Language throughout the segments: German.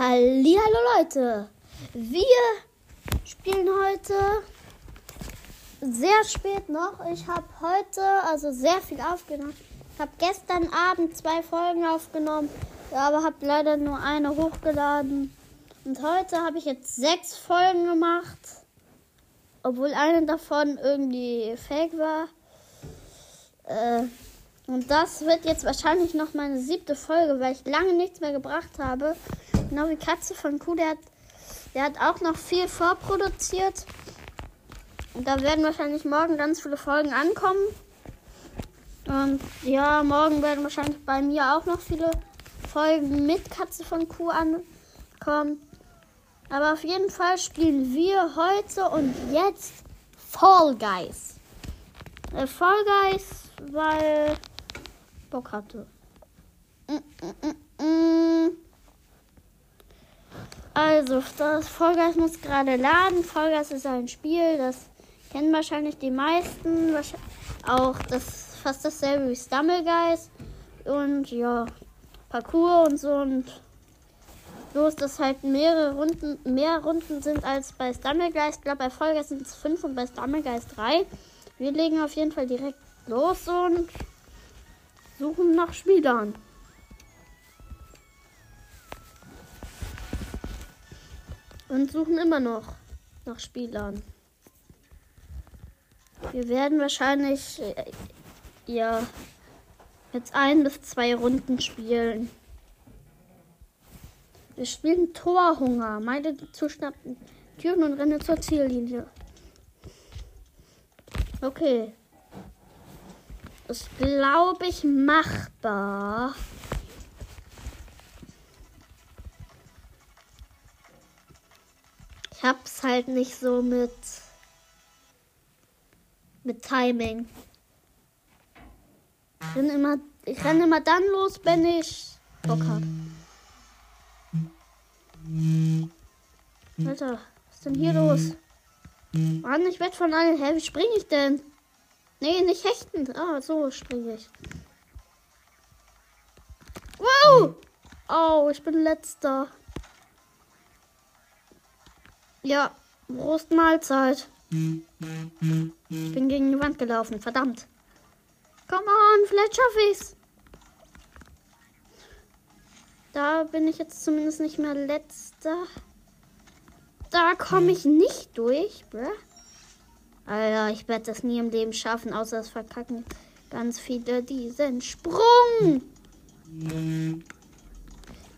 Hallo Leute, wir spielen heute sehr spät noch. Ich habe heute also sehr viel aufgenommen. Ich habe gestern Abend zwei Folgen aufgenommen, aber habe leider nur eine hochgeladen. Und heute habe ich jetzt sechs Folgen gemacht, obwohl eine davon irgendwie fake war. Äh, und das wird jetzt wahrscheinlich noch meine siebte Folge, weil ich lange nichts mehr gebracht habe. Genau wie Katze von Kuh, der hat, der hat auch noch viel vorproduziert. Und da werden wahrscheinlich morgen ganz viele Folgen ankommen. Und ja, morgen werden wahrscheinlich bei mir auch noch viele Folgen mit Katze von Kuh ankommen. Aber auf jeden Fall spielen wir heute und jetzt Fall Guys. Äh, Fall Guys, weil Bock hatte. Also, das Vollgas muss gerade laden. Vollgas ist ein Spiel, das kennen wahrscheinlich die meisten. Auch das fast dasselbe wie Stumblegeist. Und ja, Parcours und so. Und bloß, dass halt mehrere Runden, mehr Runden sind als bei Stumblegeist. Ich glaube, bei Vollgas sind es fünf und bei Stumblegeist drei. Wir legen auf jeden Fall direkt los und Suchen nach Spielern. Und suchen immer noch nach Spielern. Wir werden wahrscheinlich äh, ja jetzt ein bis zwei Runden spielen. Wir spielen Torhunger. Meide die zuschnappten Türen und renne zur Ziellinie. Okay ist, glaube ich, machbar. Ich hab's halt nicht so mit mit Timing. Ich renne immer, ich renne immer dann los, wenn ich Bock hab. Alter, was ist denn hier los? Mann, ich werd von allen. Hä, wie springe ich denn? Nee, nicht hechten. Ah, so springe ich. Wow! Oh, ich bin letzter. Ja, Prost Mahlzeit. Ich bin gegen die Wand gelaufen, verdammt. Come on, vielleicht schaffe ich's. Da bin ich jetzt zumindest nicht mehr letzter. Da komme ich nicht durch, bruh. Alter, ich werde das nie im Leben schaffen, außer es verkacken ganz viele diesen Sprung.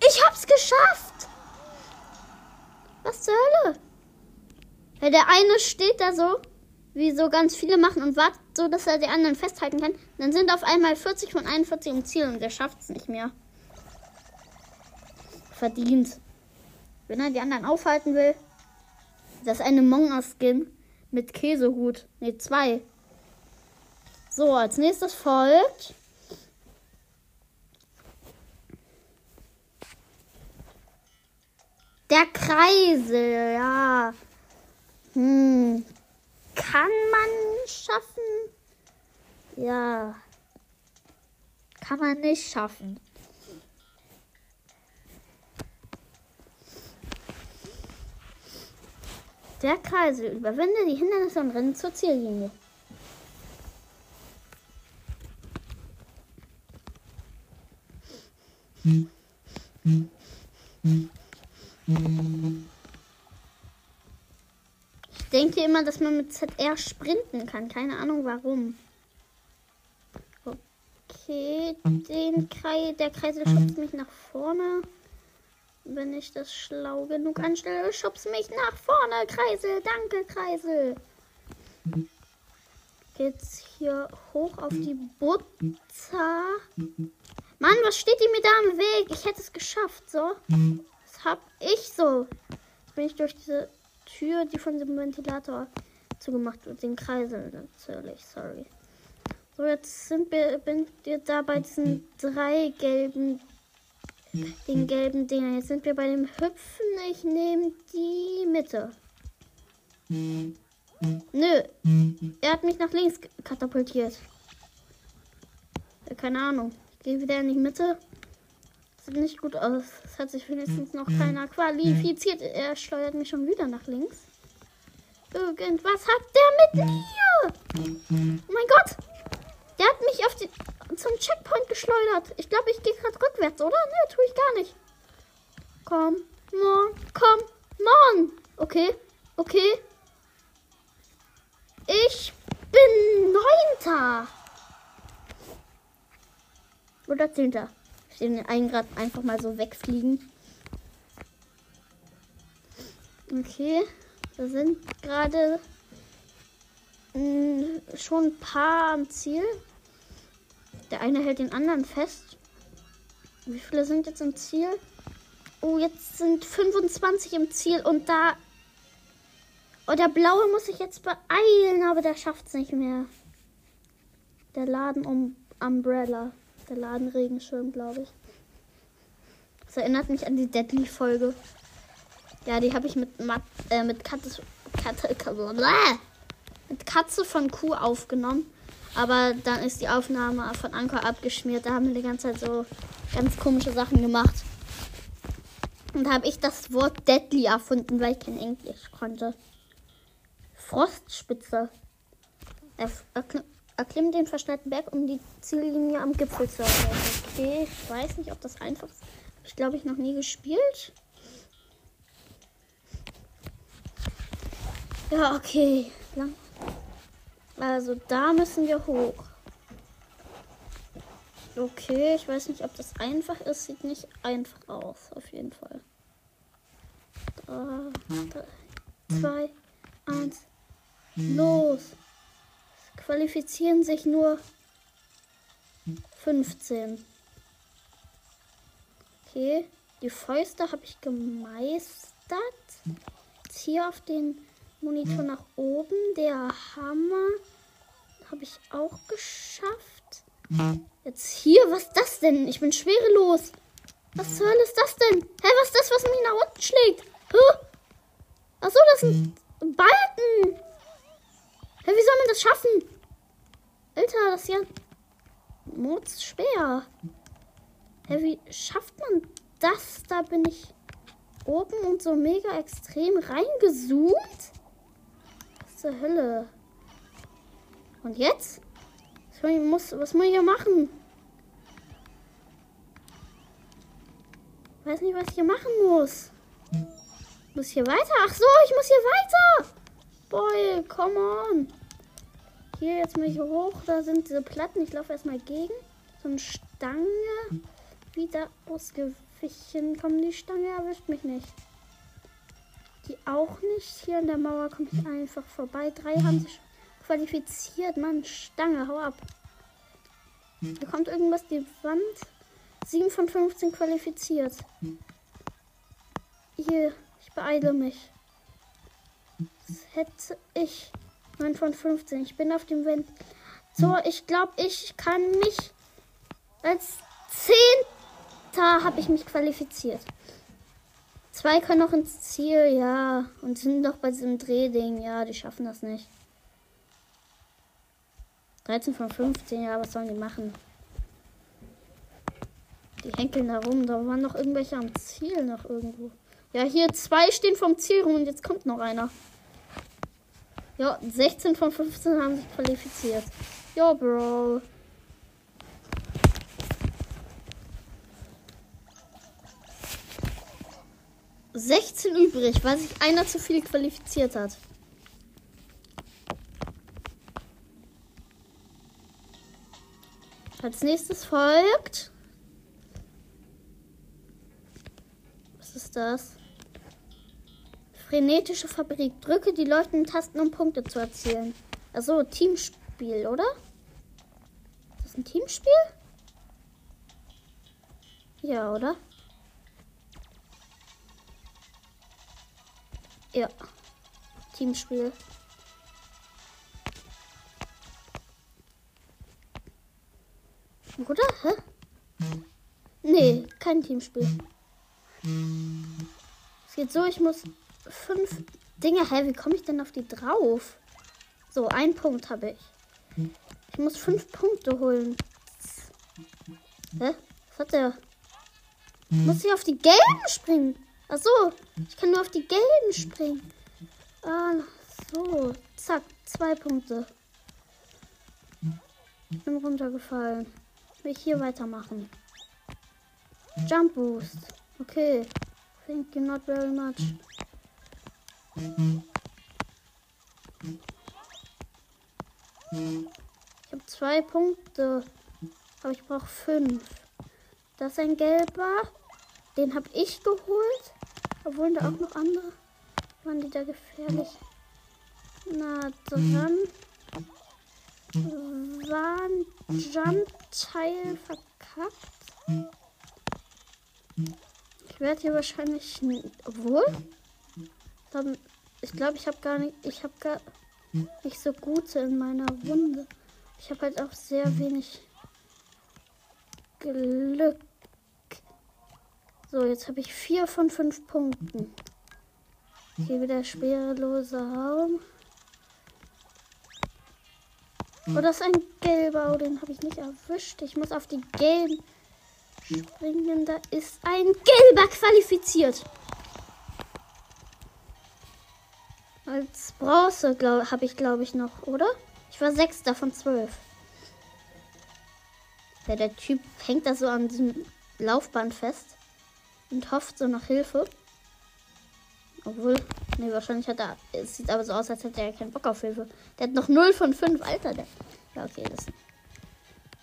Ich hab's geschafft. Was zur Hölle? Ja, der eine steht da so, wie so ganz viele machen und wartet so, dass er die anderen festhalten kann. Dann sind auf einmal 40 von 41 im Ziel und der schafft's nicht mehr. Verdient. Wenn er die anderen aufhalten will. Das ist eine Monga-Skin mit Käsehut. Ne, zwei. So, als nächstes folgt. Der Kreisel, ja. Hm. Kann man schaffen? Ja. Kann man nicht schaffen. Der Kreisel. Überwinde die Hindernisse und renne zur Ziellinie. Denke immer, dass man mit ZR sprinten kann. Keine Ahnung warum. Okay, den Kreis, der Kreisel schubst mich nach vorne. Wenn ich das schlau genug anstelle, schubst mich nach vorne, Kreisel. Danke, Kreisel. Geht's hier hoch auf die Butter. Mann, was steht die mir da im Weg? Ich hätte es geschafft, so. Das hab ich so. Jetzt bin ich durch diese Tür, die von dem Ventilator zugemacht wird, den Kreisel natürlich, sorry. So, jetzt sind wir, bin wir da bei diesen drei gelben den gelben Dinger. Jetzt sind wir bei dem Hüpfen. Ich nehme die Mitte. Nö. Er hat mich nach links katapultiert. Keine Ahnung. Gehe wieder in die Mitte. Sieht nicht gut aus. Es hat sich wenigstens noch keiner qualifiziert. Er steuert mich schon wieder nach links. Irgendwas hat der mit mir. Oh mein Gott. Der hat mich auf die, zum Checkpoint geschleudert. Ich glaube, ich gehe gerade rückwärts, oder? Ne, tue ich gar nicht. Komm, morgen, komm, morgen. Okay, okay. Ich bin Neunter. Oder Zehnter. Den einen gerade einfach mal so wegfliegen. Okay. Wir sind gerade hm, schon ein paar am Ziel. Der eine hält den anderen fest. Wie viele sind jetzt im Ziel? Oh, jetzt sind 25 im Ziel und da. Oh, der blaue muss sich jetzt beeilen, aber der schafft es nicht mehr. Der Laden um Umbrella. Der Laden Regenschirm, glaube ich. Das erinnert mich an die Deadly-Folge. Ja, die habe ich mit, Mat äh, mit Katze, Katze, mit Katze von Kuh aufgenommen. Aber dann ist die Aufnahme von Anker abgeschmiert. Da haben wir die ganze Zeit so ganz komische Sachen gemacht. Und da habe ich das Wort Deadly erfunden, weil ich kein Englisch konnte. Frostspitze. Er, erklimmt den verschneiten Berg, um die Ziellinie am Gipfel zu erreichen. Okay, ich weiß nicht, ob das einfach ist. Habe ich, glaube ich, noch nie gespielt. Ja, okay. Also da müssen wir hoch. Okay, ich weiß nicht, ob das einfach ist. Sieht nicht einfach aus, auf jeden Fall. Drei, zwei, eins, los. Qualifizieren sich nur 15. Okay, die Fäuste habe ich gemeistert. Jetzt hier auf den Monitor nach oben. Der Hammer habe ich auch geschafft. Jetzt hier, was ist das denn? Ich bin schwerelos. Was zur Hölle ist das denn? Hä, was ist das, was mich nach unten schlägt? Huh? Achso, das sind Balken. Hä, wie soll man das schaffen? Alter, das ist ja Mords schwer. Hä, wie schafft man das? Da bin ich oben und so mega extrem reingezoomt zur Hölle? Und jetzt? Was muss, was muss ich hier machen? Weiß nicht, was ich hier machen muss. Muss hier weiter? Ach so, ich muss hier weiter. Boy, come on. Hier jetzt mal hier hoch. Da sind diese Platten. Ich laufe erstmal gegen. So eine Stange. Wieder ausgewichen. Komm, die Stange erwischt mich nicht die auch nicht. Hier an der Mauer komme ich einfach vorbei. Drei haben sich qualifiziert. Mann, Stange, hau ab. Da kommt irgendwas die Wand. 7 von 15 qualifiziert. Hier, ich beeile mich. Hätte ich 9 von 15. Ich bin auf dem Wind. So, ich glaube, ich kann mich als Zehnter habe ich mich qualifiziert. Zwei können noch ins Ziel, ja. Und sind doch bei diesem Drehding. Ja, die schaffen das nicht. 13 von 15, ja, was sollen die machen? Die henkeln da rum. Da waren noch irgendwelche am Ziel noch irgendwo. Ja, hier zwei stehen vom Ziel rum und jetzt kommt noch einer. Ja, 16 von 15 haben sich qualifiziert. Ja, Bro. 16 übrig, weil sich einer zu viel qualifiziert hat. Als nächstes folgt. Was ist das? Frenetische Fabrik. Drücke die leuchtenden Tasten, um Punkte zu erzielen. Also Teamspiel, oder? Ist das ein Teamspiel? Ja, oder? Ja. Teamspiel. Oder? Hä? Nee, kein Teamspiel. Es geht so, ich muss fünf Dinge. Hä, wie komme ich denn auf die drauf? So, ein Punkt habe ich. Ich muss fünf Punkte holen. Hä? Was hat der? Muss ich auf die gelben springen? Ach so, ich kann nur auf die gelben springen. Ah, so. Zack, zwei Punkte. Bin runtergefallen. Will ich hier weitermachen. Jump Boost. Okay. Thank you not very much. Ich habe zwei Punkte. Aber ich brauche fünf. Das ist ein gelber. Den habe ich geholt. Obwohl da auch noch andere waren, die da gefährlich nah dran waren. Jump-Teil verkackt. Ich werde hier wahrscheinlich. Obwohl? Dann, ich glaube, ich habe gar nicht. Ich habe gar nicht so gute in meiner Runde. Ich habe halt auch sehr wenig Glück. So, jetzt habe ich vier von fünf Punkten. Hier wieder schwerelose Raum. Oh, das ist ein gelber. Oh, den habe ich nicht erwischt. Ich muss auf die gelben springen. Da ist ein gelber qualifiziert. Als Bronze habe ich, glaube ich, noch, oder? Ich war sechster von zwölf. Ja, der Typ hängt da so an diesem Laufband fest und hofft so nach Hilfe. Obwohl, nee, wahrscheinlich hat er. Es sieht aber so aus, als hätte er keinen Bock auf Hilfe. Der hat noch 0 von 5, Alter. Der, ja, okay, das.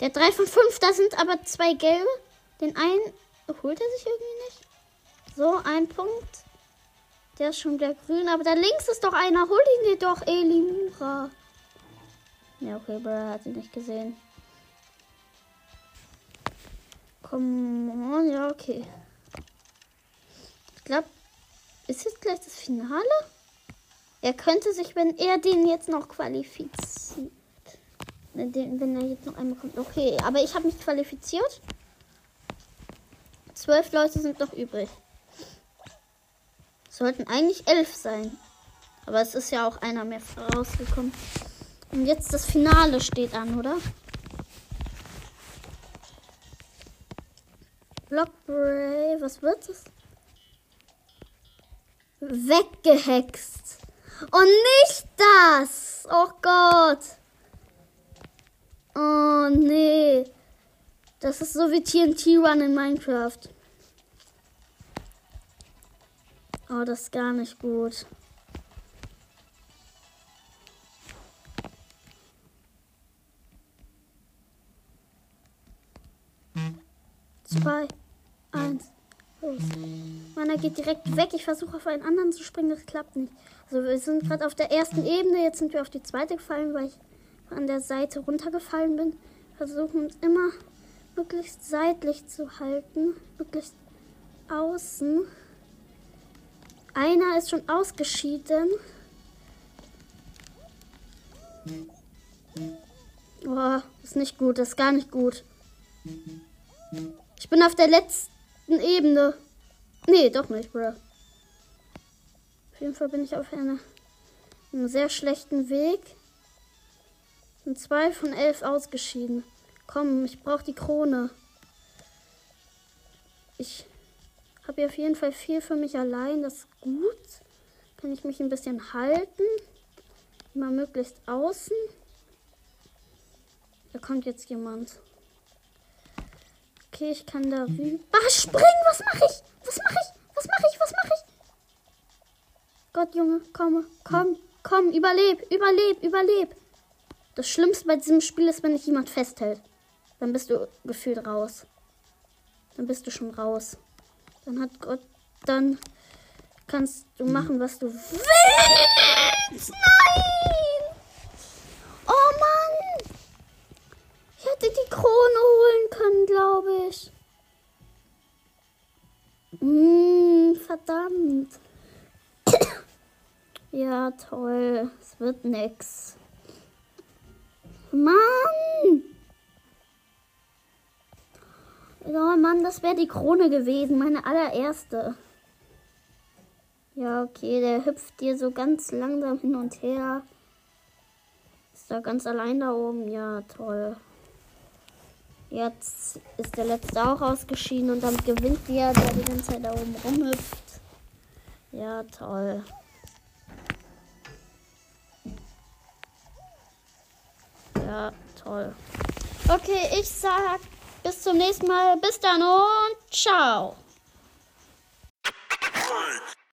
Der hat 3 von 5, da sind aber zwei gelbe. Den einen holt er sich irgendwie nicht. So, ein Punkt. Der ist schon wieder grün, aber da links ist doch einer. Hol ihn dir doch, Elimura. Ja, okay, Bro hat ihn nicht gesehen. Komm ja, okay. Ich glaube, ist jetzt gleich das Finale? Er könnte sich, wenn er den jetzt noch qualifiziert. Den, wenn er jetzt noch einmal kommt. Okay, aber ich habe mich qualifiziert. Zwölf Leute sind noch übrig. Sollten eigentlich elf sein. Aber es ist ja auch einer mehr rausgekommen. Und jetzt das Finale steht an, oder? Blockbray, was wird es? weggehext. Und nicht das. Oh Gott. Oh nee. Das ist so wie TNT Run in Minecraft. Oh, das ist gar nicht gut. Zwei, eins. Los. Meiner geht direkt weg. Ich versuche auf einen anderen zu springen. Das klappt nicht. Also wir sind gerade auf der ersten Ebene. Jetzt sind wir auf die zweite gefallen, weil ich an der Seite runtergefallen bin. Versuchen uns immer möglichst seitlich zu halten. Möglichst außen. Einer ist schon ausgeschieden. Oh, ist nicht gut. Das ist gar nicht gut. Ich bin auf der letzten Ebene. Nee, doch nicht, bro. Auf jeden Fall bin ich auf einer, einem sehr schlechten Weg. Sind zwei von elf ausgeschieden. Komm, ich brauche die Krone. Ich habe hier auf jeden Fall viel für mich allein. Das ist gut. Kann ich mich ein bisschen halten. Immer möglichst außen. Da kommt jetzt jemand. Okay, ich kann da rüber. Ah, springen! Was mache ich? Was mache ich? Was mache ich? Was mache ich? Gott, Junge, komm, komm, komm, überleb, überleb, überleb. Das Schlimmste bei diesem Spiel ist, wenn dich jemand festhält. Dann bist du gefühlt raus. Dann bist du schon raus. Dann hat Gott, dann kannst du machen, was du willst. Nein! Oh Mann! Ich hätte die Krone holen können, glaube ich. Hm, verdammt. ja, toll. Es wird nix. Mann! Oh Mann, das wäre die Krone gewesen, meine allererste. Ja, okay, der hüpft hier so ganz langsam hin und her. Ist da ganz allein da oben. Ja, toll. Jetzt ist der letzte auch ausgeschieden und dann gewinnt der, der die ganze Zeit da oben rumhüpft. Ja, toll. Ja, toll. Okay, ich sag bis zum nächsten Mal. Bis dann und ciao.